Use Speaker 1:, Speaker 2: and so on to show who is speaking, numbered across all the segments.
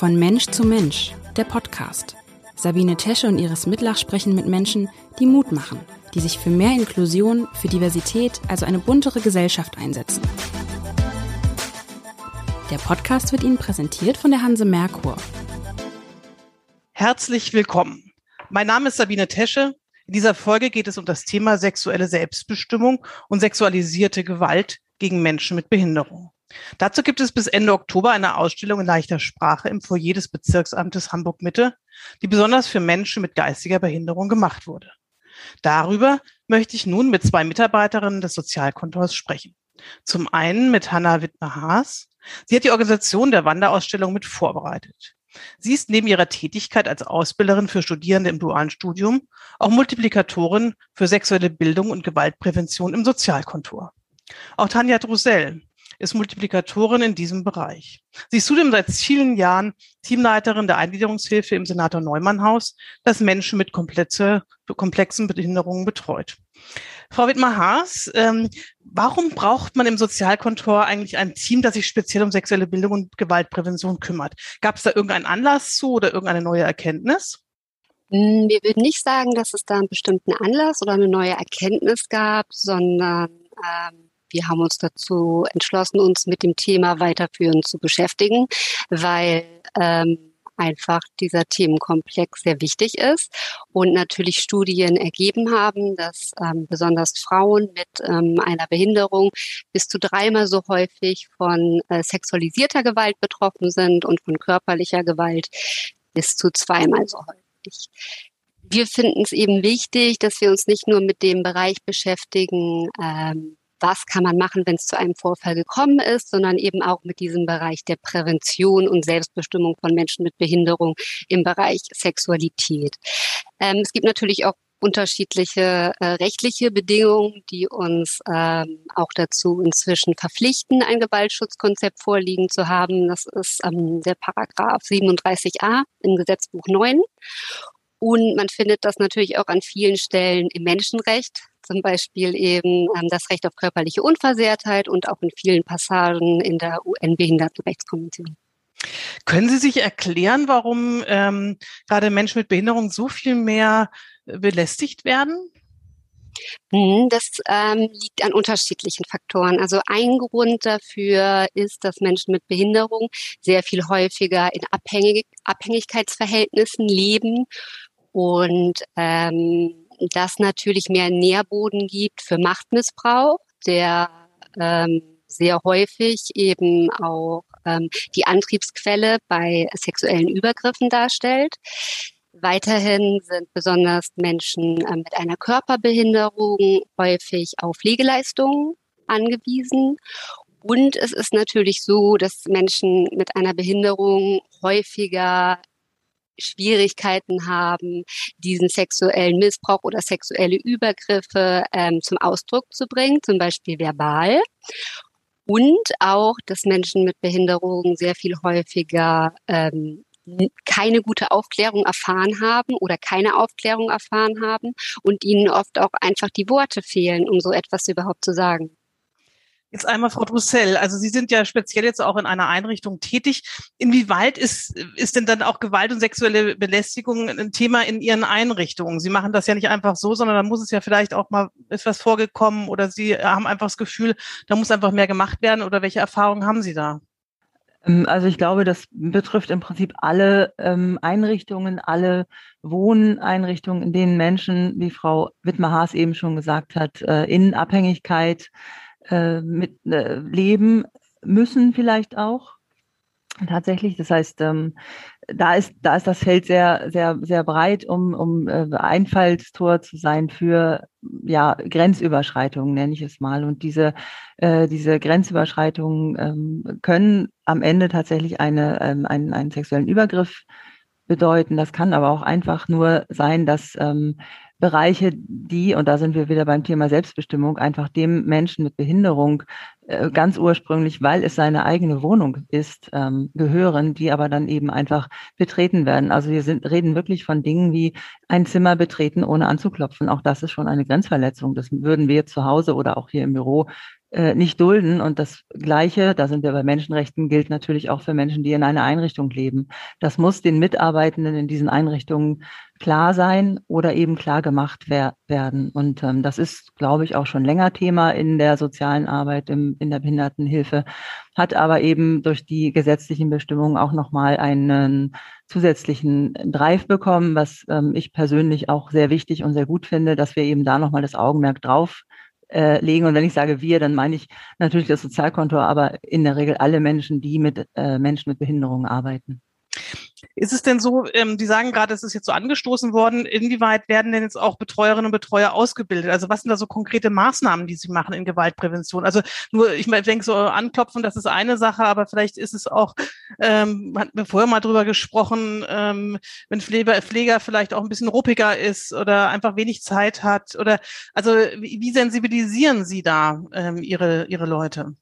Speaker 1: Von Mensch zu Mensch, der Podcast. Sabine Tesche und Iris Mitlach sprechen mit Menschen, die Mut machen, die sich für mehr Inklusion, für Diversität, also eine buntere Gesellschaft einsetzen. Der Podcast wird Ihnen präsentiert von der Hanse Merkur.
Speaker 2: Herzlich willkommen. Mein Name ist Sabine Tesche. In dieser Folge geht es um das Thema sexuelle Selbstbestimmung und sexualisierte Gewalt gegen Menschen mit Behinderung. Dazu gibt es bis Ende Oktober eine Ausstellung in leichter Sprache im Foyer des Bezirksamtes Hamburg Mitte, die besonders für Menschen mit geistiger Behinderung gemacht wurde. Darüber möchte ich nun mit zwei Mitarbeiterinnen des Sozialkontors sprechen. Zum einen mit Hanna Wittmer-Haas. Sie hat die Organisation der Wanderausstellung mit vorbereitet. Sie ist neben ihrer Tätigkeit als Ausbilderin für Studierende im dualen Studium auch Multiplikatorin für sexuelle Bildung und Gewaltprävention im Sozialkontor. Auch Tanja Drusell ist Multiplikatorin in diesem Bereich. Sie ist zudem seit vielen Jahren Teamleiterin der Eingliederungshilfe im Senator Neumann Haus, das Menschen mit komplexe, komplexen Behinderungen betreut. Frau Wittmer-Haas, ähm, warum braucht man im Sozialkontor eigentlich ein Team, das sich speziell um sexuelle Bildung und Gewaltprävention kümmert? Gab es da irgendeinen Anlass zu oder irgendeine neue Erkenntnis?
Speaker 3: Hm, wir würden nicht sagen, dass es da einen bestimmten Anlass oder eine neue Erkenntnis gab, sondern ähm, wir haben uns dazu entschlossen, uns mit dem Thema weiterführend zu beschäftigen, weil ähm, einfach dieser Themenkomplex sehr wichtig ist und natürlich Studien ergeben haben, dass ähm, besonders Frauen mit ähm, einer Behinderung bis zu dreimal so häufig von äh, sexualisierter Gewalt betroffen sind und von körperlicher Gewalt bis zu zweimal so häufig. Wir finden es eben wichtig, dass wir uns nicht nur mit dem Bereich beschäftigen, ähm, was kann man machen, wenn es zu einem Vorfall gekommen ist, sondern eben auch mit diesem Bereich der Prävention und Selbstbestimmung von Menschen mit Behinderung im Bereich Sexualität. Ähm, es gibt natürlich auch unterschiedliche äh, rechtliche Bedingungen, die uns ähm, auch dazu inzwischen verpflichten, ein Gewaltschutzkonzept vorliegen zu haben. Das ist ähm, der Paragraph 37a im Gesetzbuch 9. Und man findet das natürlich auch an vielen Stellen im Menschenrecht zum Beispiel eben ähm, das Recht auf körperliche Unversehrtheit und auch in vielen Passagen in der UN-Behindertenrechtskonvention.
Speaker 2: Können Sie sich erklären, warum ähm, gerade Menschen mit Behinderung so viel mehr belästigt werden?
Speaker 3: Mhm, das ähm, liegt an unterschiedlichen Faktoren. Also ein Grund dafür ist, dass Menschen mit Behinderung sehr viel häufiger in Abhängig Abhängigkeitsverhältnissen leben und ähm, das natürlich mehr Nährboden gibt für Machtmissbrauch, der ähm, sehr häufig eben auch ähm, die Antriebsquelle bei sexuellen Übergriffen darstellt. Weiterhin sind besonders Menschen äh, mit einer Körperbehinderung häufig auf Pflegeleistungen angewiesen. Und es ist natürlich so, dass Menschen mit einer Behinderung häufiger Schwierigkeiten haben, diesen sexuellen Missbrauch oder sexuelle Übergriffe ähm, zum Ausdruck zu bringen, zum Beispiel verbal. Und auch, dass Menschen mit Behinderungen sehr viel häufiger ähm, keine gute Aufklärung erfahren haben oder keine Aufklärung erfahren haben und ihnen oft auch einfach die Worte fehlen, um so etwas überhaupt zu sagen.
Speaker 2: Jetzt einmal Frau Drussell, also Sie sind ja speziell jetzt auch in einer Einrichtung tätig. Inwieweit ist, ist denn dann auch Gewalt und sexuelle Belästigung ein Thema in Ihren Einrichtungen? Sie machen das ja nicht einfach so, sondern da muss es ja vielleicht auch mal etwas vorgekommen oder Sie haben einfach das Gefühl, da muss einfach mehr gemacht werden oder welche Erfahrungen haben Sie da?
Speaker 4: Ähm, also ich glaube, das betrifft im Prinzip alle ähm, Einrichtungen, alle Wohneinrichtungen, in denen Menschen, wie Frau Wittmer-Haas eben schon gesagt hat, äh, in Abhängigkeit äh, mit äh, leben müssen vielleicht auch. Tatsächlich, das heißt, ähm, da ist da ist das Feld sehr sehr sehr breit, um um äh, Einfallstor zu sein für ja Grenzüberschreitungen nenne ich es mal. Und diese äh, diese Grenzüberschreitungen ähm, können am Ende tatsächlich eine ähm, einen, einen sexuellen Übergriff bedeuten. Das kann aber auch einfach nur sein, dass ähm, Bereiche, die, und da sind wir wieder beim Thema Selbstbestimmung, einfach dem Menschen mit Behinderung äh, ganz ursprünglich, weil es seine eigene Wohnung ist, ähm, gehören, die aber dann eben einfach betreten werden. Also wir sind, reden wirklich von Dingen wie ein Zimmer betreten, ohne anzuklopfen. Auch das ist schon eine Grenzverletzung. Das würden wir zu Hause oder auch hier im Büro äh, nicht dulden. Und das Gleiche, da sind wir bei Menschenrechten, gilt natürlich auch für Menschen, die in einer Einrichtung leben. Das muss den Mitarbeitenden in diesen Einrichtungen klar sein oder eben klar gemacht wer werden. Und ähm, das ist, glaube ich, auch schon länger Thema in der sozialen Arbeit, im, in der Behindertenhilfe, hat aber eben durch die gesetzlichen Bestimmungen auch nochmal einen zusätzlichen Drive bekommen, was ähm, ich persönlich auch sehr wichtig und sehr gut finde, dass wir eben da nochmal das Augenmerk drauf äh, legen. Und wenn ich sage wir, dann meine ich natürlich das Sozialkonto, aber in der Regel alle Menschen, die mit äh, Menschen mit Behinderungen arbeiten.
Speaker 2: Ist es denn so, ähm, die sagen gerade, es ist jetzt so angestoßen worden, inwieweit werden denn jetzt auch Betreuerinnen und Betreuer ausgebildet? Also was sind da so konkrete Maßnahmen, die sie machen in Gewaltprävention? Also nur, ich denke so anklopfen, das ist eine Sache, aber vielleicht ist es auch, ähm, hatten wir vorher mal drüber gesprochen, ähm, wenn Pfleger, Pfleger vielleicht auch ein bisschen ruppiger ist oder einfach wenig Zeit hat oder also wie, wie sensibilisieren Sie da ähm, Ihre, Ihre Leute?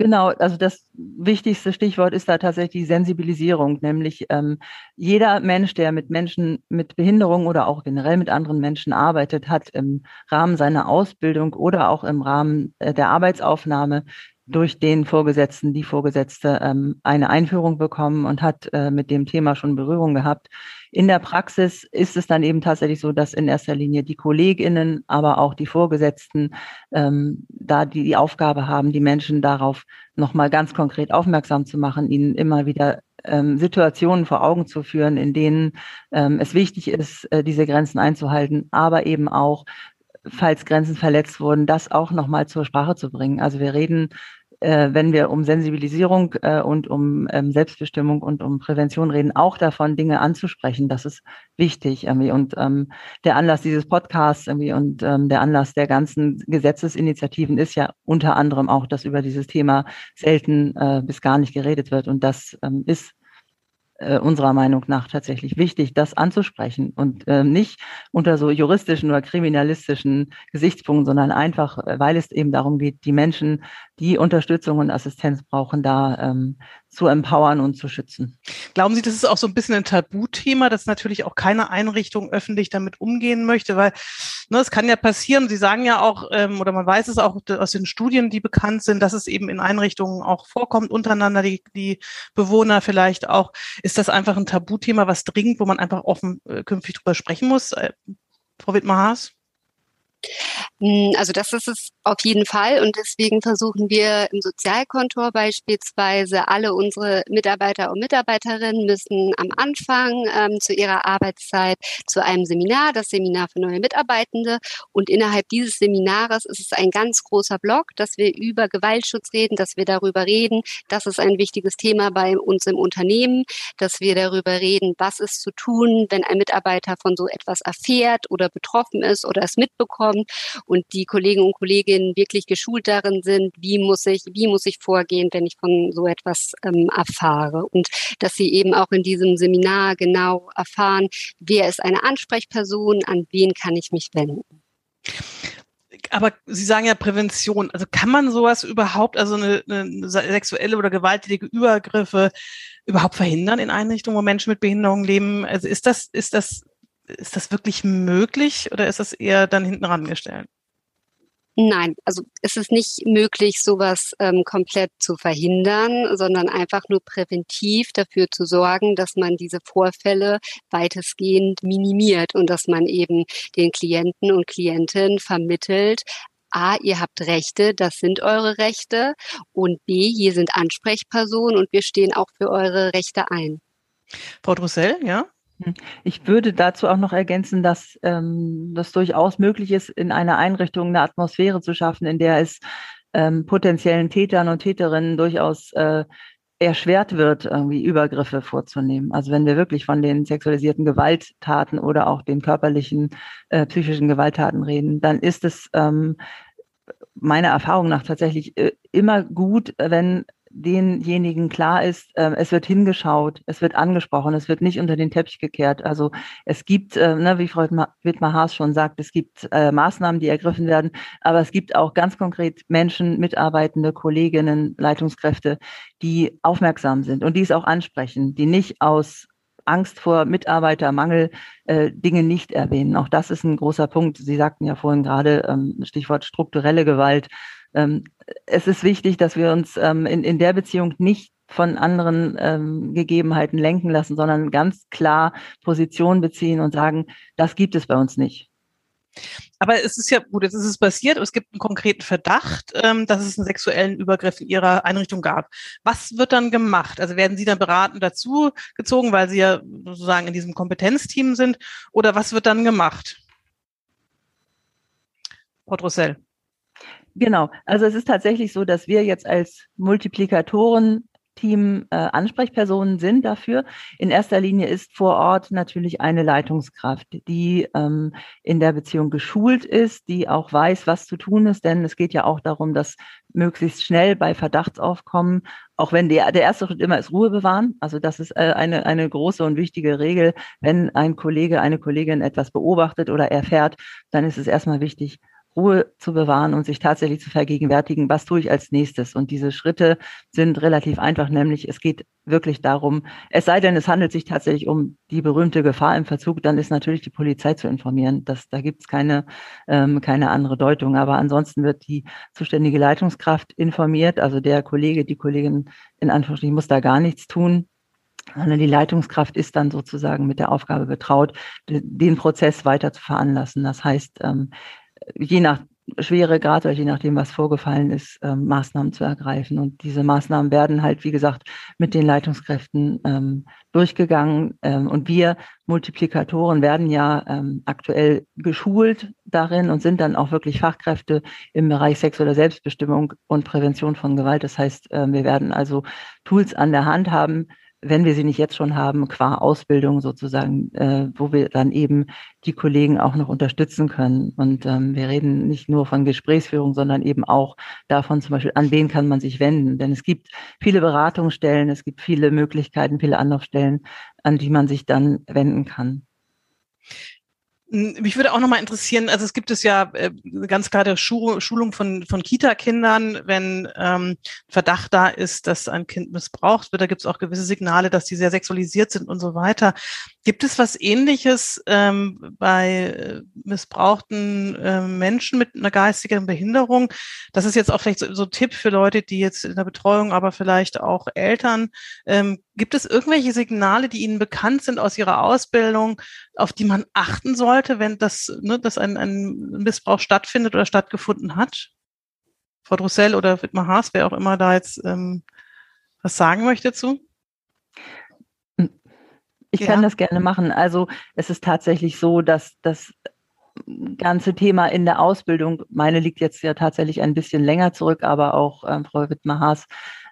Speaker 4: Genau, also das wichtigste Stichwort ist da tatsächlich die Sensibilisierung, nämlich ähm, jeder Mensch, der mit Menschen mit Behinderung oder auch generell mit anderen Menschen arbeitet, hat im Rahmen seiner Ausbildung oder auch im Rahmen äh, der Arbeitsaufnahme durch den Vorgesetzten, die Vorgesetzte ähm, eine Einführung bekommen und hat äh, mit dem Thema schon Berührung gehabt. In der Praxis ist es dann eben tatsächlich so, dass in erster Linie die Kolleginnen, aber auch die Vorgesetzten ähm, da die, die Aufgabe haben, die Menschen darauf nochmal ganz konkret aufmerksam zu machen, ihnen immer wieder ähm, Situationen vor Augen zu führen, in denen ähm, es wichtig ist, äh, diese Grenzen einzuhalten, aber eben auch falls Grenzen verletzt wurden, das auch nochmal zur Sprache zu bringen. Also wir reden äh, wenn wir um Sensibilisierung äh, und um ähm, Selbstbestimmung und um Prävention reden, auch davon Dinge anzusprechen. Das ist wichtig. Irgendwie. Und ähm, der Anlass dieses Podcasts irgendwie und ähm, der Anlass der ganzen Gesetzesinitiativen ist ja unter anderem auch, dass über dieses Thema selten äh, bis gar nicht geredet wird. Und das ähm, ist äh, unserer Meinung nach tatsächlich wichtig, das anzusprechen und äh, nicht unter so juristischen oder kriminalistischen Gesichtspunkten, sondern einfach, äh, weil es eben darum geht, die Menschen, die Unterstützung und Assistenz brauchen, da ähm, zu empowern und zu schützen.
Speaker 2: Glauben Sie, das ist auch so ein bisschen ein Tabuthema, dass natürlich auch keine Einrichtung öffentlich damit umgehen möchte, weil ne, es kann ja passieren. Sie sagen ja auch, ähm, oder man weiß es auch aus den Studien, die bekannt sind, dass es eben in Einrichtungen auch vorkommt untereinander, die, die Bewohner vielleicht auch. Ist das einfach ein Tabuthema, was dringend, wo man einfach offen äh, künftig drüber sprechen muss? Äh, Frau Wittmer-Haas?
Speaker 3: Hm, also das ist es auf jeden Fall. Und deswegen versuchen wir im Sozialkontor beispielsweise alle unsere Mitarbeiter und Mitarbeiterinnen müssen am Anfang ähm, zu ihrer Arbeitszeit zu einem Seminar, das Seminar für neue Mitarbeitende. Und innerhalb dieses Seminares ist es ein ganz großer Block, dass wir über Gewaltschutz reden, dass wir darüber reden, das ist ein wichtiges Thema bei uns im Unternehmen, dass wir darüber reden, was ist zu tun, wenn ein Mitarbeiter von so etwas erfährt oder betroffen ist oder es mitbekommt. Und die Kollegen und Kolleginnen wirklich geschult darin sind, wie muss ich, wie muss ich vorgehen, wenn ich von so etwas ähm, erfahre. Und dass sie eben auch in diesem Seminar genau erfahren, wer ist eine Ansprechperson, an wen kann ich mich wenden.
Speaker 2: Aber Sie sagen ja Prävention. Also kann man sowas überhaupt, also eine, eine sexuelle oder gewalttätige Übergriffe überhaupt verhindern in Einrichtungen, wo Menschen mit Behinderung leben? Also ist das, ist das, ist das wirklich möglich oder ist das eher dann hinten rangestellt?
Speaker 3: Nein, also es ist nicht möglich, sowas ähm, komplett zu verhindern, sondern einfach nur präventiv dafür zu sorgen, dass man diese Vorfälle weitestgehend minimiert und dass man eben den Klienten und Klientinnen vermittelt, A, ihr habt Rechte, das sind eure Rechte und B, hier sind Ansprechpersonen und wir stehen auch für eure Rechte ein.
Speaker 2: Frau Drussell, ja?
Speaker 4: Hm. Ich würde dazu auch noch ergänzen, dass ähm, das durchaus möglich ist, in einer Einrichtung eine Atmosphäre zu schaffen, in der es ähm, potenziellen Tätern und Täterinnen durchaus äh, erschwert wird, irgendwie Übergriffe vorzunehmen. Also wenn wir wirklich von den sexualisierten Gewalttaten oder auch den körperlichen, äh, psychischen Gewalttaten reden, dann ist es ähm, meiner Erfahrung nach tatsächlich äh, immer gut, wenn denjenigen klar ist, äh, es wird hingeschaut, es wird angesprochen, es wird nicht unter den Teppich gekehrt. Also es gibt, äh, ne, wie Frau Wittmar-Haas schon sagt, es gibt äh, Maßnahmen, die ergriffen werden, aber es gibt auch ganz konkret Menschen, Mitarbeitende, Kolleginnen, Leitungskräfte, die aufmerksam sind und die es auch ansprechen, die nicht aus Angst vor Mitarbeitermangel äh, Dinge nicht erwähnen. Auch das ist ein großer Punkt. Sie sagten ja vorhin gerade ähm, Stichwort strukturelle Gewalt ähm, es ist wichtig, dass wir uns ähm, in, in der Beziehung nicht von anderen ähm, Gegebenheiten lenken lassen, sondern ganz klar Position beziehen und sagen, das gibt es bei uns nicht.
Speaker 2: Aber es ist ja gut, jetzt ist es passiert, es gibt einen konkreten Verdacht, ähm, dass es einen sexuellen Übergriff in Ihrer Einrichtung gab. Was wird dann gemacht? Also werden Sie dann beraten dazu gezogen, weil Sie ja sozusagen in diesem Kompetenzteam sind? Oder was wird dann gemacht? Frau Drossel.
Speaker 4: Genau. Also es ist tatsächlich so, dass wir jetzt als Multiplikatoren Team äh, Ansprechpersonen sind dafür. In erster Linie ist vor Ort natürlich eine Leitungskraft, die ähm, in der Beziehung geschult ist, die auch weiß, was zu tun ist, denn es geht ja auch darum, dass möglichst schnell bei Verdachtsaufkommen, auch wenn der, der erste Schritt immer ist Ruhe bewahren. Also das ist äh, eine, eine große und wichtige Regel. Wenn ein Kollege, eine Kollegin etwas beobachtet oder erfährt, dann ist es erstmal wichtig, Ruhe zu bewahren und sich tatsächlich zu vergegenwärtigen, was tue ich als nächstes. Und diese Schritte sind relativ einfach, nämlich es geht wirklich darum, es sei denn, es handelt sich tatsächlich um die berühmte Gefahr im Verzug, dann ist natürlich die Polizei zu informieren. Das, da gibt es keine, ähm, keine andere Deutung. Aber ansonsten wird die zuständige Leitungskraft informiert, also der Kollege, die Kollegin in Anführungsstrichen muss da gar nichts tun sondern die Leitungskraft ist dann sozusagen mit der Aufgabe betraut, den Prozess weiter zu veranlassen. Das heißt, ähm, je nach Schweregrad oder je nachdem, was vorgefallen ist, ähm, Maßnahmen zu ergreifen. Und diese Maßnahmen werden halt, wie gesagt, mit den Leitungskräften ähm, durchgegangen. Ähm, und wir Multiplikatoren werden ja ähm, aktuell geschult darin und sind dann auch wirklich Fachkräfte im Bereich sexueller Selbstbestimmung und Prävention von Gewalt. Das heißt, äh, wir werden also Tools an der Hand haben, wenn wir sie nicht jetzt schon haben, qua Ausbildung sozusagen, äh, wo wir dann eben die Kollegen auch noch unterstützen können. Und ähm, wir reden nicht nur von Gesprächsführung, sondern eben auch davon zum Beispiel, an wen kann man sich wenden. Denn es gibt viele Beratungsstellen, es gibt viele Möglichkeiten, viele Anlaufstellen, an die man sich dann wenden kann.
Speaker 2: Mich würde auch nochmal interessieren, also es gibt es ja äh, ganz klare Schulung von, von Kita-Kindern, wenn ähm, Verdacht da ist, dass ein Kind missbraucht wird. Da gibt es auch gewisse Signale, dass die sehr sexualisiert sind und so weiter. Gibt es was Ähnliches ähm, bei äh, missbrauchten äh, Menschen mit einer geistigen Behinderung? Das ist jetzt auch vielleicht so, so ein Tipp für Leute, die jetzt in der Betreuung, aber vielleicht auch Eltern. Ähm, gibt es irgendwelche Signale, die Ihnen bekannt sind aus Ihrer Ausbildung, auf die man achten sollte, wenn das, ne, dass ein, ein Missbrauch stattfindet oder stattgefunden hat? Frau Drussell oder Wittmar Haas, wer auch immer da jetzt ähm, was sagen möchte zu?
Speaker 4: Ich ja. kann das gerne machen. Also es ist tatsächlich so, dass das ganze Thema in der Ausbildung, meine liegt jetzt ja tatsächlich ein bisschen länger zurück, aber auch ähm, Frau Wittmer-Haas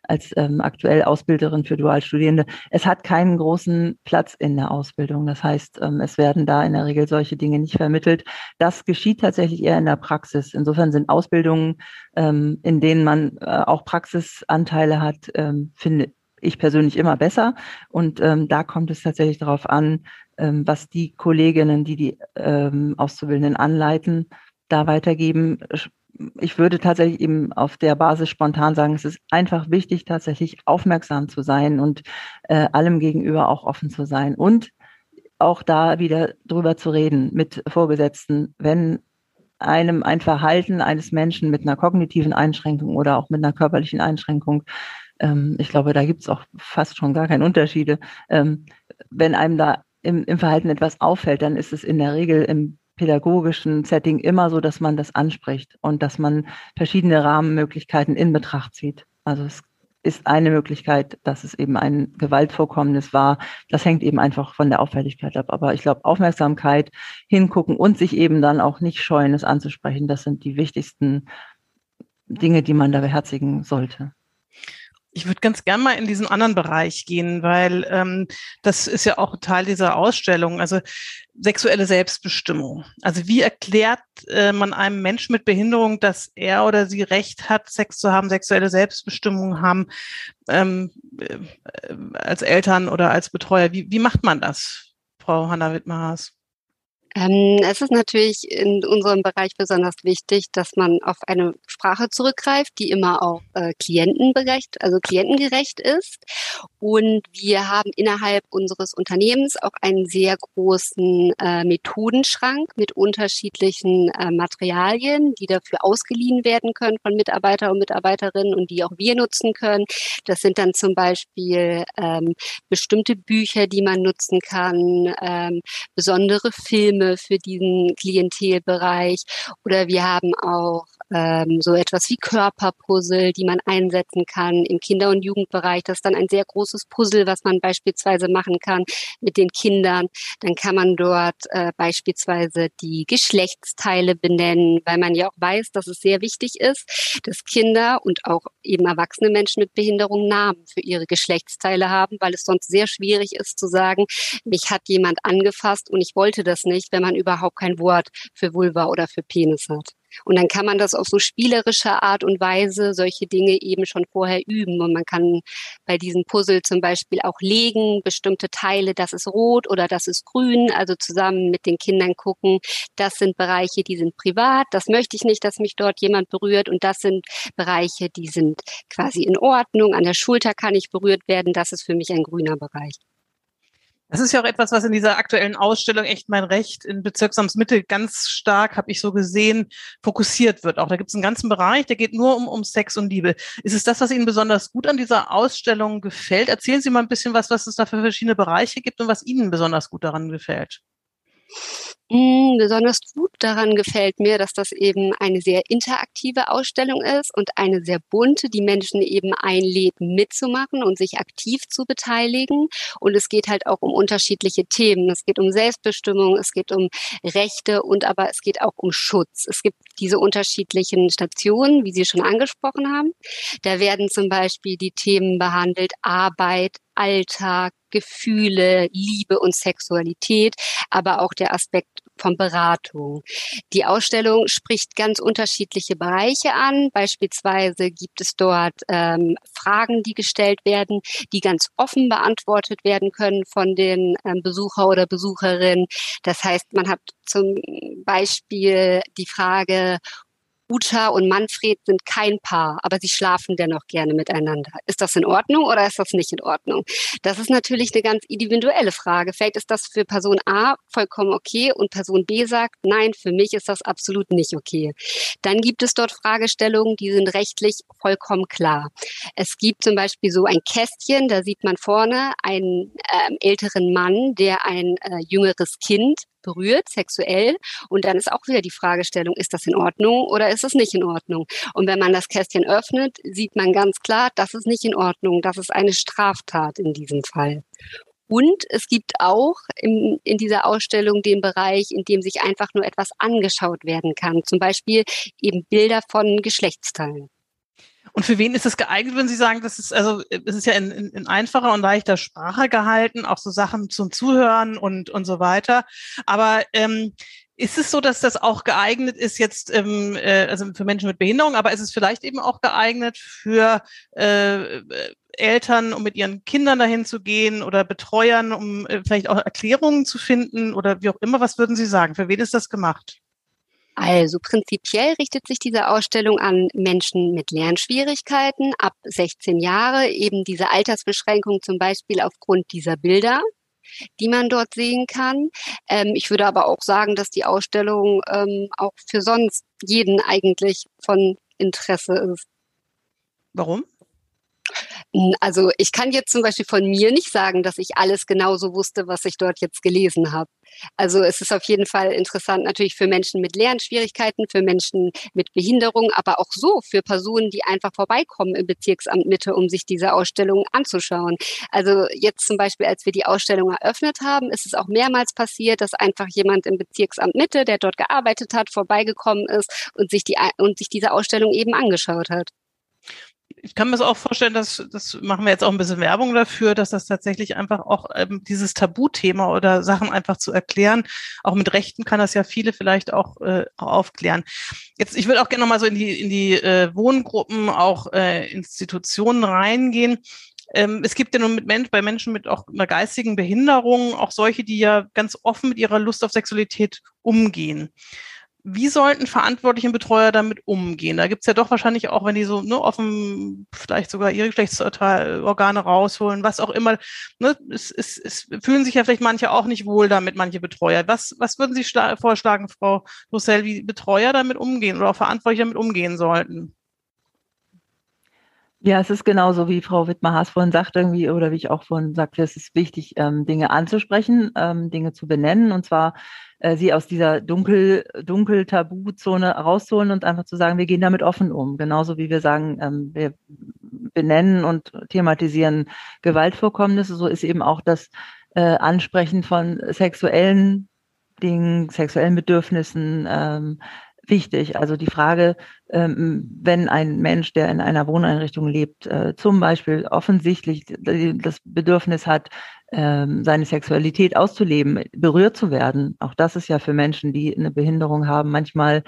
Speaker 4: als ähm, aktuell Ausbilderin für Dualstudierende. Es hat keinen großen Platz in der Ausbildung. Das heißt, ähm, es werden da in der Regel solche Dinge nicht vermittelt. Das geschieht tatsächlich eher in der Praxis. Insofern sind Ausbildungen, ähm, in denen man äh, auch Praxisanteile hat, ähm, finde ich persönlich immer besser. Und ähm, da kommt es tatsächlich darauf an, ähm, was die Kolleginnen, die die ähm, Auszubildenden anleiten, da weitergeben. Ich würde tatsächlich eben auf der Basis spontan sagen, es ist einfach wichtig, tatsächlich aufmerksam zu sein und äh, allem gegenüber auch offen zu sein und auch da wieder drüber zu reden mit Vorgesetzten, wenn einem ein Verhalten eines Menschen mit einer kognitiven Einschränkung oder auch mit einer körperlichen Einschränkung ähm, ich glaube, da gibt es auch fast schon gar keine Unterschiede. Ähm, wenn einem da im, im Verhalten etwas auffällt, dann ist es in der Regel im pädagogischen Setting immer so, dass man das anspricht und dass man verschiedene Rahmenmöglichkeiten in Betracht zieht. Also es ist eine Möglichkeit, dass es eben ein Gewaltvorkommnis war. Das hängt eben einfach von der Auffälligkeit ab. Aber ich glaube, Aufmerksamkeit, hingucken und sich eben dann auch nicht scheuen, es anzusprechen, das sind die wichtigsten Dinge, die man da beherzigen sollte.
Speaker 2: Ich würde ganz gern mal in diesen anderen Bereich gehen, weil ähm, das ist ja auch Teil dieser Ausstellung. Also sexuelle Selbstbestimmung. Also wie erklärt äh, man einem Menschen mit Behinderung, dass er oder sie Recht hat, Sex zu haben, sexuelle Selbstbestimmung haben ähm, äh, als Eltern oder als Betreuer? Wie, wie macht man das, Frau Hanna Wittmahas?
Speaker 3: Ähm, es ist natürlich in unserem Bereich besonders wichtig, dass man auf eine Sprache zurückgreift, die immer auch äh, klientengerecht, also klientengerecht ist. Und wir haben innerhalb unseres Unternehmens auch einen sehr großen äh, Methodenschrank mit unterschiedlichen äh, Materialien, die dafür ausgeliehen werden können von Mitarbeiter und Mitarbeiterinnen und die auch wir nutzen können. Das sind dann zum Beispiel ähm, bestimmte Bücher, die man nutzen kann, ähm, besondere Filme, für diesen Klientelbereich. Oder wir haben auch ähm, so etwas wie Körperpuzzle, die man einsetzen kann im Kinder- und Jugendbereich. Das ist dann ein sehr großes Puzzle, was man beispielsweise machen kann mit den Kindern. Dann kann man dort äh, beispielsweise die Geschlechtsteile benennen, weil man ja auch weiß, dass es sehr wichtig ist, dass Kinder und auch eben erwachsene Menschen mit Behinderung Namen für ihre Geschlechtsteile haben, weil es sonst sehr schwierig ist zu sagen, mich hat jemand angefasst und ich wollte das nicht, wenn man überhaupt kein Wort für Vulva oder für Penis hat. Und dann kann man das auf so spielerische Art und Weise solche Dinge eben schon vorher üben. Und man kann bei diesem Puzzle zum Beispiel auch legen, bestimmte Teile, das ist rot oder das ist grün, also zusammen mit den Kindern gucken, das sind Bereiche, die sind privat, das möchte ich nicht, dass mich dort jemand berührt. Und das sind Bereiche, die sind quasi in Ordnung, an der Schulter kann ich berührt werden, das ist für mich ein grüner Bereich.
Speaker 2: Das ist ja auch etwas, was in dieser aktuellen Ausstellung echt mein Recht in Bezirksamtsmitte ganz stark, habe ich so gesehen, fokussiert wird. Auch da gibt es einen ganzen Bereich, der geht nur um, um Sex und Liebe. Ist es das, was Ihnen besonders gut an dieser Ausstellung gefällt? Erzählen Sie mal ein bisschen was, was es da für verschiedene Bereiche gibt und was Ihnen besonders gut daran gefällt.
Speaker 3: Mm, besonders gut daran gefällt mir, dass das eben eine sehr interaktive Ausstellung ist und eine sehr bunte, die Menschen eben einlädt, mitzumachen und sich aktiv zu beteiligen. Und es geht halt auch um unterschiedliche Themen. Es geht um Selbstbestimmung, es geht um Rechte und aber es geht auch um Schutz. Es gibt diese unterschiedlichen Stationen, wie Sie schon angesprochen haben. Da werden zum Beispiel die Themen behandelt Arbeit, Alltag, Gefühle, Liebe und Sexualität, aber auch der Aspekt von Beratung. Die Ausstellung spricht ganz unterschiedliche Bereiche an. Beispielsweise gibt es dort ähm, Fragen, die gestellt werden, die ganz offen beantwortet werden können von den ähm, Besucher oder Besucherinnen. Das heißt, man hat zum Beispiel die Frage, Uta und Manfred sind kein Paar, aber sie schlafen dennoch gerne miteinander. Ist das in Ordnung oder ist das nicht in Ordnung? Das ist natürlich eine ganz individuelle Frage. Vielleicht ist das für Person A vollkommen okay und Person B sagt, nein, für mich ist das absolut nicht okay. Dann gibt es dort Fragestellungen, die sind rechtlich vollkommen klar. Es gibt zum Beispiel so ein Kästchen, da sieht man vorne einen äh, älteren Mann, der ein äh, jüngeres Kind berührt, sexuell. Und dann ist auch wieder die Fragestellung, ist das in Ordnung oder ist es nicht in Ordnung? Und wenn man das Kästchen öffnet, sieht man ganz klar, das ist nicht in Ordnung. Das ist eine Straftat in diesem Fall. Und es gibt auch in, in dieser Ausstellung den Bereich, in dem sich einfach nur etwas angeschaut werden kann. Zum Beispiel eben Bilder von Geschlechtsteilen.
Speaker 2: Und für wen ist es geeignet, wenn Sie sagen, das ist, also es ist ja in, in, in einfacher und leichter Sprache gehalten, auch so Sachen zum Zuhören und, und so weiter. Aber ähm, ist es so, dass das auch geeignet ist jetzt, ähm, äh, also für Menschen mit Behinderung, aber ist es vielleicht eben auch geeignet für äh, Eltern, um mit ihren Kindern dahin zu gehen oder Betreuern, um äh, vielleicht auch Erklärungen zu finden oder wie auch immer? Was würden Sie sagen? Für wen ist das gemacht?
Speaker 3: Also prinzipiell richtet sich diese Ausstellung an Menschen mit Lernschwierigkeiten ab 16 Jahre, eben diese Altersbeschränkung zum Beispiel aufgrund dieser Bilder die man dort sehen kann. Ähm, ich würde aber auch sagen, dass die Ausstellung ähm, auch für sonst jeden eigentlich von Interesse ist.
Speaker 2: Warum?
Speaker 3: Also ich kann jetzt zum Beispiel von mir nicht sagen, dass ich alles genauso wusste, was ich dort jetzt gelesen habe. Also es ist auf jeden Fall interessant natürlich für Menschen mit Lernschwierigkeiten, für Menschen mit Behinderung, aber auch so für Personen, die einfach vorbeikommen im Bezirksamt Mitte, um sich diese Ausstellung anzuschauen. Also jetzt zum Beispiel, als wir die Ausstellung eröffnet haben, ist es auch mehrmals passiert, dass einfach jemand im Bezirksamt Mitte, der dort gearbeitet hat, vorbeigekommen ist und sich die und sich diese Ausstellung eben angeschaut hat
Speaker 2: ich kann mir das auch vorstellen, dass das machen wir jetzt auch ein bisschen Werbung dafür, dass das tatsächlich einfach auch ähm, dieses Tabuthema oder Sachen einfach zu erklären, auch mit Rechten kann das ja viele vielleicht auch äh, aufklären. Jetzt, ich würde auch gerne nochmal so in die in die äh, Wohngruppen, auch äh, Institutionen reingehen. Ähm, es gibt ja nun mit Mensch, bei Menschen mit auch einer geistigen Behinderung auch solche, die ja ganz offen mit ihrer Lust auf Sexualität umgehen. Wie sollten verantwortliche Betreuer damit umgehen? Da gibt's ja doch wahrscheinlich auch, wenn die so ne, offen vielleicht sogar ihre Geschlechtsorgane rausholen, was auch immer. Ne, es, es, es fühlen sich ja vielleicht manche auch nicht wohl damit, manche Betreuer. Was, was würden Sie vorschlagen, Frau Roussel, wie Betreuer damit umgehen oder auch Verantwortliche damit umgehen sollten?
Speaker 4: Ja, es ist genauso, wie Frau Wittmer-Haas vorhin sagt, irgendwie, oder wie ich auch vorhin sagte, es ist wichtig, ähm, Dinge anzusprechen, ähm, Dinge zu benennen und zwar äh, sie aus dieser dunkel, dunkel Tabuzone rauszuholen und einfach zu sagen, wir gehen damit offen um. Genauso wie wir sagen, ähm, wir benennen und thematisieren Gewaltvorkommnisse, so ist eben auch das äh, Ansprechen von sexuellen Dingen, sexuellen Bedürfnissen, ähm, wichtig. Also die Frage, ähm, wenn ein Mensch, der in einer Wohneinrichtung lebt, äh, zum Beispiel offensichtlich das Bedürfnis hat, ähm, seine Sexualität auszuleben, berührt zu werden, auch das ist ja für Menschen, die eine Behinderung haben, manchmal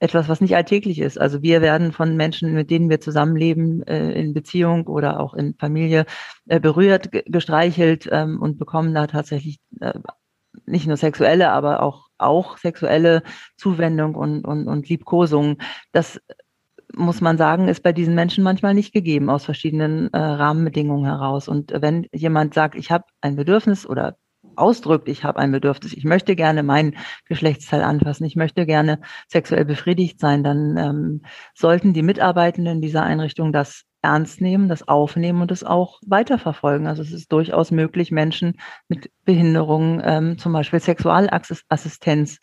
Speaker 4: etwas, was nicht alltäglich ist. Also wir werden von Menschen, mit denen wir zusammenleben, äh, in Beziehung oder auch in Familie äh, berührt, gestreichelt ähm, und bekommen da tatsächlich nicht nur sexuelle, aber auch, auch sexuelle Zuwendung und, und, und Liebkosung. Das muss man sagen, ist bei diesen Menschen manchmal nicht gegeben aus verschiedenen äh, Rahmenbedingungen heraus. Und wenn jemand sagt, ich habe ein Bedürfnis oder ausdrückt, ich habe ein Bedürfnis, ich möchte gerne meinen Geschlechtsteil anfassen, ich möchte gerne sexuell befriedigt sein, dann ähm, sollten die Mitarbeitenden dieser Einrichtung das ernst nehmen, das aufnehmen und es auch weiterverfolgen. Also es ist durchaus möglich, Menschen mit Behinderungen, ähm, zum Beispiel Sexualassistenz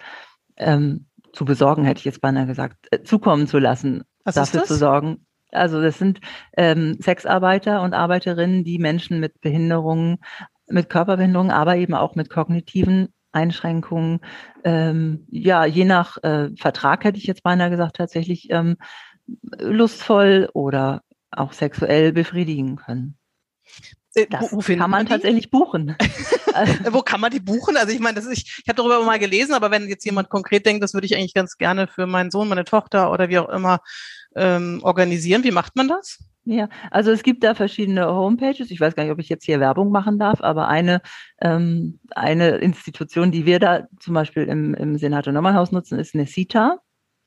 Speaker 4: ähm, zu besorgen, hätte ich jetzt beinahe gesagt, äh, zukommen zu lassen, Was dafür zu sorgen. Also das sind ähm, Sexarbeiter und Arbeiterinnen, die Menschen mit Behinderungen, mit Körperbehinderungen, aber eben auch mit kognitiven Einschränkungen, ähm, ja, je nach äh, Vertrag hätte ich jetzt beinahe gesagt, tatsächlich ähm, lustvoll oder auch sexuell befriedigen können.
Speaker 2: Äh, das wo, wo kann man, tatsächlich buchen. wo kann man die buchen? Also ich meine, das ist, ich, ich habe darüber mal gelesen, aber wenn jetzt jemand konkret denkt, das würde ich eigentlich ganz gerne für meinen Sohn, meine Tochter oder wie auch immer ähm, organisieren, wie macht man das?
Speaker 4: Ja, also es gibt da verschiedene Homepages. Ich weiß gar nicht, ob ich jetzt hier Werbung machen darf, aber eine, ähm, eine Institution, die wir da zum Beispiel im, im Senator Nommernhaus nutzen, ist Nesita.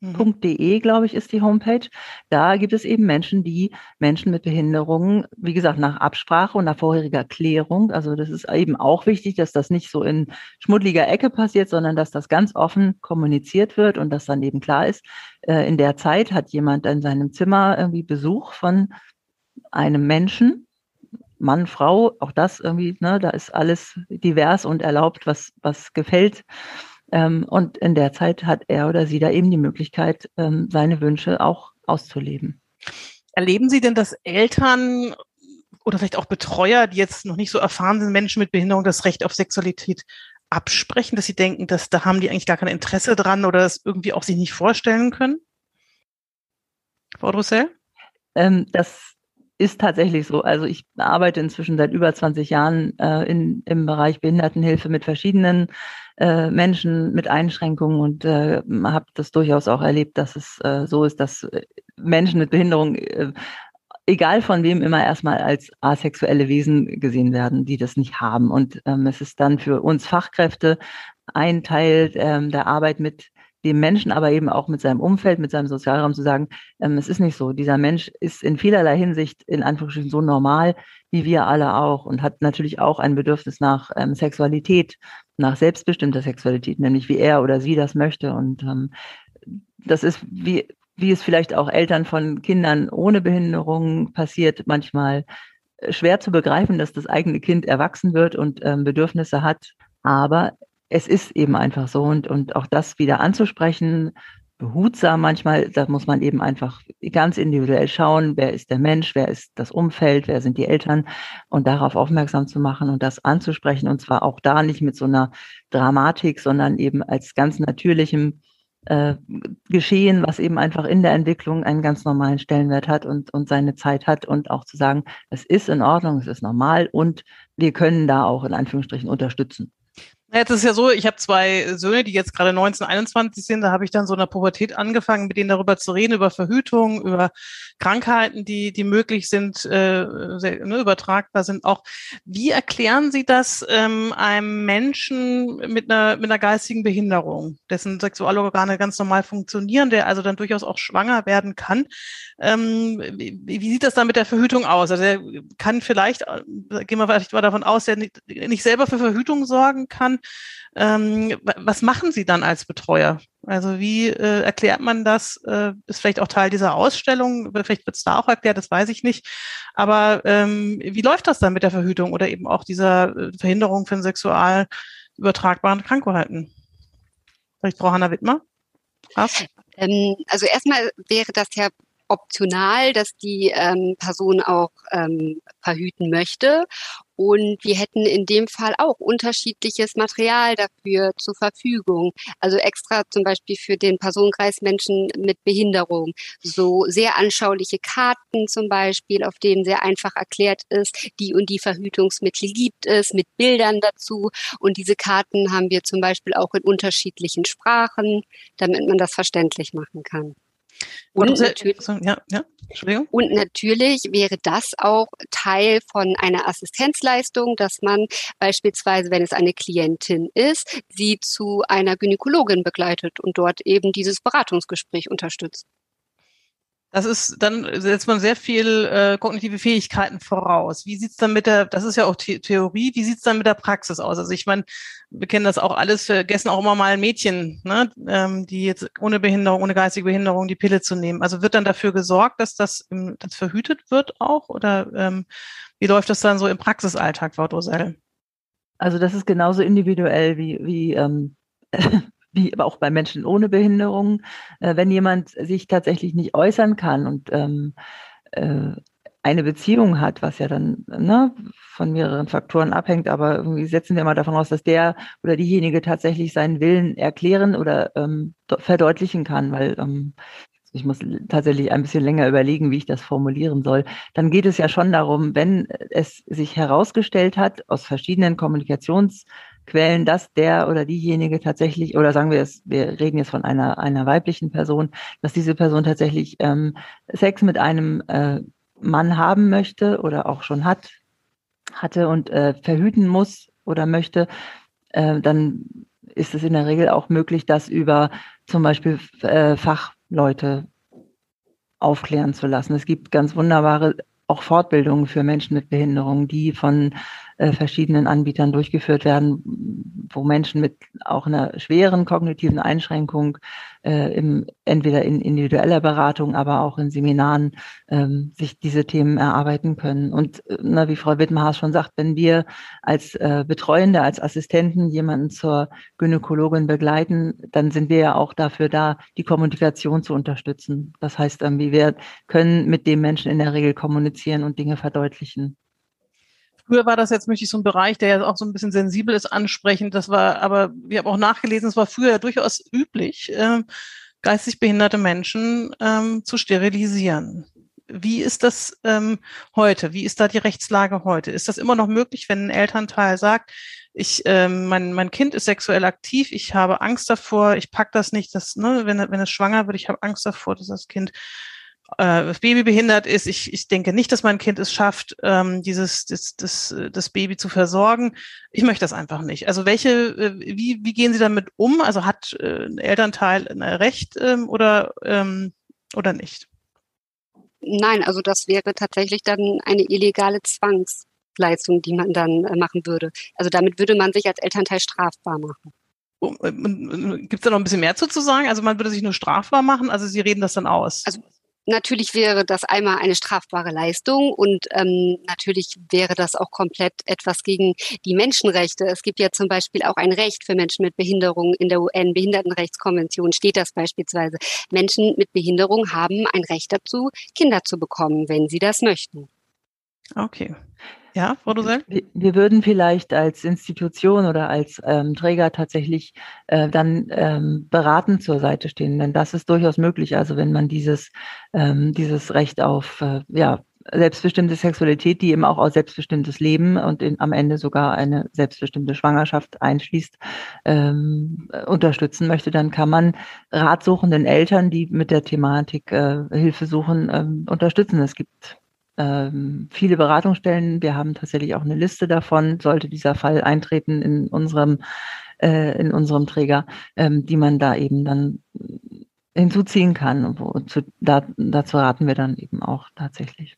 Speaker 4: Mhm. glaube ich, ist die Homepage. Da gibt es eben Menschen, die Menschen mit Behinderungen, wie gesagt, nach Absprache und nach vorheriger Klärung, also das ist eben auch wichtig, dass das nicht so in schmuddeliger Ecke passiert, sondern dass das ganz offen kommuniziert wird und dass dann eben klar ist, äh, in der Zeit hat jemand in seinem Zimmer irgendwie Besuch von einem Menschen, Mann, Frau, auch das irgendwie, ne, da ist alles divers und erlaubt, was, was gefällt. Ähm, und in der Zeit hat er oder sie da eben die Möglichkeit, ähm, seine Wünsche auch auszuleben.
Speaker 2: Erleben Sie denn, dass Eltern oder vielleicht auch Betreuer, die jetzt noch nicht so erfahren sind, Menschen mit Behinderung das Recht auf Sexualität absprechen, dass sie denken, dass da haben die eigentlich gar kein Interesse dran oder das irgendwie auch sich nicht vorstellen können? Frau Roussel?
Speaker 4: Ähm, das ist tatsächlich so. Also ich arbeite inzwischen seit über 20 Jahren äh, in, im Bereich Behindertenhilfe mit verschiedenen äh, Menschen mit Einschränkungen und äh, habe das durchaus auch erlebt, dass es äh, so ist, dass äh, Menschen mit Behinderung, äh, egal von wem, immer erstmal als asexuelle Wesen gesehen werden, die das nicht haben. Und ähm, es ist dann für uns Fachkräfte ein Teil ähm, der Arbeit mit dem Menschen, aber eben auch mit seinem Umfeld, mit seinem Sozialraum zu sagen, ähm, es ist nicht so. Dieser Mensch ist in vielerlei Hinsicht in Anführungsstrichen so normal wie wir alle auch und hat natürlich auch ein Bedürfnis nach ähm, Sexualität, nach selbstbestimmter Sexualität, nämlich wie er oder sie das möchte. Und ähm, das ist wie wie es vielleicht auch Eltern von Kindern ohne Behinderung passiert, manchmal äh, schwer zu begreifen, dass das eigene Kind erwachsen wird und ähm, Bedürfnisse hat. Aber es ist eben einfach so und, und auch das wieder anzusprechen, behutsam manchmal, da muss man eben einfach ganz individuell schauen, wer ist der Mensch, wer ist das Umfeld, wer sind die Eltern und darauf aufmerksam zu machen und das anzusprechen und zwar auch da nicht mit so einer Dramatik, sondern eben als ganz natürlichem äh, Geschehen, was eben einfach in der Entwicklung einen ganz normalen Stellenwert hat und, und seine Zeit hat und auch zu sagen, es ist in Ordnung, es ist normal und wir können da auch in Anführungsstrichen unterstützen.
Speaker 2: Jetzt ist ja so, ich habe zwei Söhne, die jetzt gerade 19, 21 sind. Da habe ich dann so in der Pubertät angefangen, mit denen darüber zu reden, über Verhütung, über Krankheiten, die, die möglich sind, äh, sehr, ne, übertragbar sind auch. Wie erklären Sie das ähm, einem Menschen mit einer, mit einer geistigen Behinderung, dessen Sexualorgane ganz normal funktionieren, der also dann durchaus auch schwanger werden kann? Ähm, wie, wie sieht das dann mit der Verhütung aus? Also er kann vielleicht, äh, gehen wir vielleicht mal davon aus, der nicht, nicht selber für Verhütung sorgen kann, ähm, was machen Sie dann als Betreuer? Also wie äh, erklärt man das? Äh, ist vielleicht auch Teil dieser Ausstellung, vielleicht wird es da auch erklärt, das weiß ich nicht. Aber ähm, wie läuft das dann mit der Verhütung oder eben auch dieser äh, Verhinderung von sexual übertragbaren Krankheiten? Vielleicht Frau Hanna Wittmer?
Speaker 3: Ähm, also erstmal wäre das ja optional, dass die ähm, Person auch ähm, verhüten möchte. Und wir hätten in dem Fall auch unterschiedliches Material dafür zur Verfügung. Also extra zum Beispiel für den Personenkreis Menschen mit Behinderung. So sehr anschauliche Karten zum Beispiel, auf denen sehr einfach erklärt ist, die und die Verhütungsmittel gibt es, mit Bildern dazu. Und diese Karten haben wir zum Beispiel auch in unterschiedlichen Sprachen, damit man das verständlich machen kann. Und natürlich, ja, ja, und natürlich wäre das auch Teil von einer Assistenzleistung, dass man beispielsweise, wenn es eine Klientin ist, sie zu einer Gynäkologin begleitet und dort eben dieses Beratungsgespräch unterstützt.
Speaker 2: Das ist, dann setzt man sehr viel äh, kognitive Fähigkeiten voraus. Wie sieht's dann mit der, das ist ja auch The Theorie, wie sieht's dann mit der Praxis aus? Also ich meine, wir kennen das auch alles, vergessen auch immer mal Mädchen, ne, ähm, die jetzt ohne Behinderung, ohne geistige Behinderung die Pille zu nehmen. Also wird dann dafür gesorgt, dass das, im, das verhütet wird auch? Oder ähm, wie läuft das dann so im Praxisalltag, Frau Dosell?
Speaker 4: Also das ist genauso individuell wie, wie ähm, wie aber auch bei Menschen ohne Behinderung, äh, wenn jemand sich tatsächlich nicht äußern kann und ähm, äh, eine Beziehung hat, was ja dann ne, von mehreren Faktoren abhängt, aber irgendwie setzen wir mal davon aus, dass der oder diejenige tatsächlich seinen Willen erklären oder ähm, verdeutlichen kann, weil ähm, ich muss tatsächlich ein bisschen länger überlegen, wie ich das formulieren soll, dann geht es ja schon darum, wenn es sich herausgestellt hat, aus verschiedenen Kommunikationsquellen, dass der oder diejenige tatsächlich, oder sagen wir es, wir reden jetzt von einer, einer weiblichen Person, dass diese Person tatsächlich ähm, Sex mit einem äh, Mann haben möchte oder auch schon hat, hatte und äh, verhüten muss oder möchte, äh, dann ist es in der Regel auch möglich, das über zum Beispiel äh, Fachleute aufklären zu lassen. Es gibt ganz wunderbare auch Fortbildungen für Menschen mit Behinderung, die von äh, verschiedenen Anbietern durchgeführt werden, wo Menschen mit auch einer schweren kognitiven Einschränkung äh, im, entweder in individueller Beratung, aber auch in Seminaren ähm, sich diese Themen erarbeiten können. Und äh, na, wie Frau Wittmerhaus schon sagt, wenn wir als äh, Betreuende, als Assistenten jemanden zur Gynäkologin begleiten, dann sind wir ja auch dafür da, die Kommunikation zu unterstützen. Das heißt, ähm, wir können mit dem Menschen in der Regel kommunizieren und Dinge verdeutlichen.
Speaker 2: Früher war das jetzt, möchte ich so ein Bereich, der ja auch so ein bisschen sensibel ist, ansprechend. Das war, aber wir haben auch nachgelesen, es war früher durchaus üblich, äh, geistig behinderte Menschen ähm, zu sterilisieren. Wie ist das ähm, heute? Wie ist da die Rechtslage heute? Ist das immer noch möglich, wenn ein Elternteil sagt, ich, ähm, mein, mein Kind ist sexuell aktiv, ich habe Angst davor, ich pack das nicht, das, ne, wenn, wenn es schwanger wird, ich habe Angst davor, dass das Kind äh, das Baby behindert ist. Ich, ich denke nicht, dass mein Kind es schafft, ähm, dieses das, das, das Baby zu versorgen. Ich möchte das einfach nicht. Also welche, äh, wie, wie gehen Sie damit um? Also hat äh, ein Elternteil ein Recht ähm, oder, ähm, oder nicht?
Speaker 3: Nein, also das wäre tatsächlich dann eine illegale Zwangsleistung, die man dann äh, machen würde. Also damit würde man sich als Elternteil strafbar machen.
Speaker 2: Gibt es da noch ein bisschen mehr zu, zu sagen? Also man würde sich nur strafbar machen, also Sie reden das dann aus.
Speaker 3: Also Natürlich wäre das einmal eine strafbare Leistung und ähm, natürlich wäre das auch komplett etwas gegen die Menschenrechte. Es gibt ja zum Beispiel auch ein Recht für Menschen mit Behinderung. In der UN-Behindertenrechtskonvention steht das beispielsweise. Menschen mit Behinderung haben ein Recht dazu, Kinder zu bekommen, wenn sie das möchten.
Speaker 2: Okay. Ja, Frau Dosel?
Speaker 4: Wir, wir würden vielleicht als Institution oder als ähm, Träger tatsächlich äh, dann ähm, beratend zur Seite stehen, denn das ist durchaus möglich. Also wenn man dieses, ähm, dieses Recht auf äh, ja, selbstbestimmte Sexualität, die eben auch aus selbstbestimmtes Leben und in, am Ende sogar eine selbstbestimmte Schwangerschaft einschließt, ähm, unterstützen möchte, dann kann man ratsuchenden Eltern, die mit der Thematik äh, Hilfe suchen, ähm, unterstützen. Es gibt ähm, viele Beratungsstellen. Wir haben tatsächlich auch eine Liste davon, sollte dieser Fall eintreten in unserem äh, in unserem Träger, ähm, die man da eben dann hinzuziehen kann. Wo, zu, da, dazu raten wir dann eben auch tatsächlich.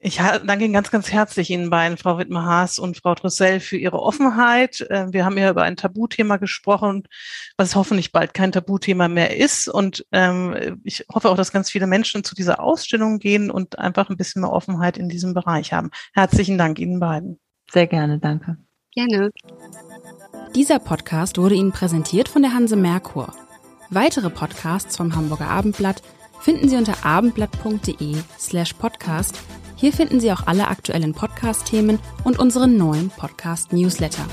Speaker 2: Ich danke Ihnen ganz, ganz herzlich Ihnen beiden, Frau Wittmer-Haas und Frau Dressel, für Ihre Offenheit. Ähm, wir haben ja über ein Tabuthema gesprochen, was hoffentlich bald kein Tabuthema mehr ist. Und ähm, ich hoffe auch, dass ganz viele Menschen zu dieser Ausstellung gehen und einfach ein bisschen mehr Offenheit in diesem Bereich haben. Herzlichen Dank Ihnen beiden.
Speaker 4: Sehr gerne, danke.
Speaker 3: Gerne.
Speaker 1: Dieser Podcast wurde Ihnen präsentiert von der Hanse Merkur. Weitere Podcasts vom Hamburger Abendblatt finden Sie unter abendblatt.de slash podcast. Hier finden Sie auch alle aktuellen Podcast-Themen und unseren neuen Podcast-Newsletter.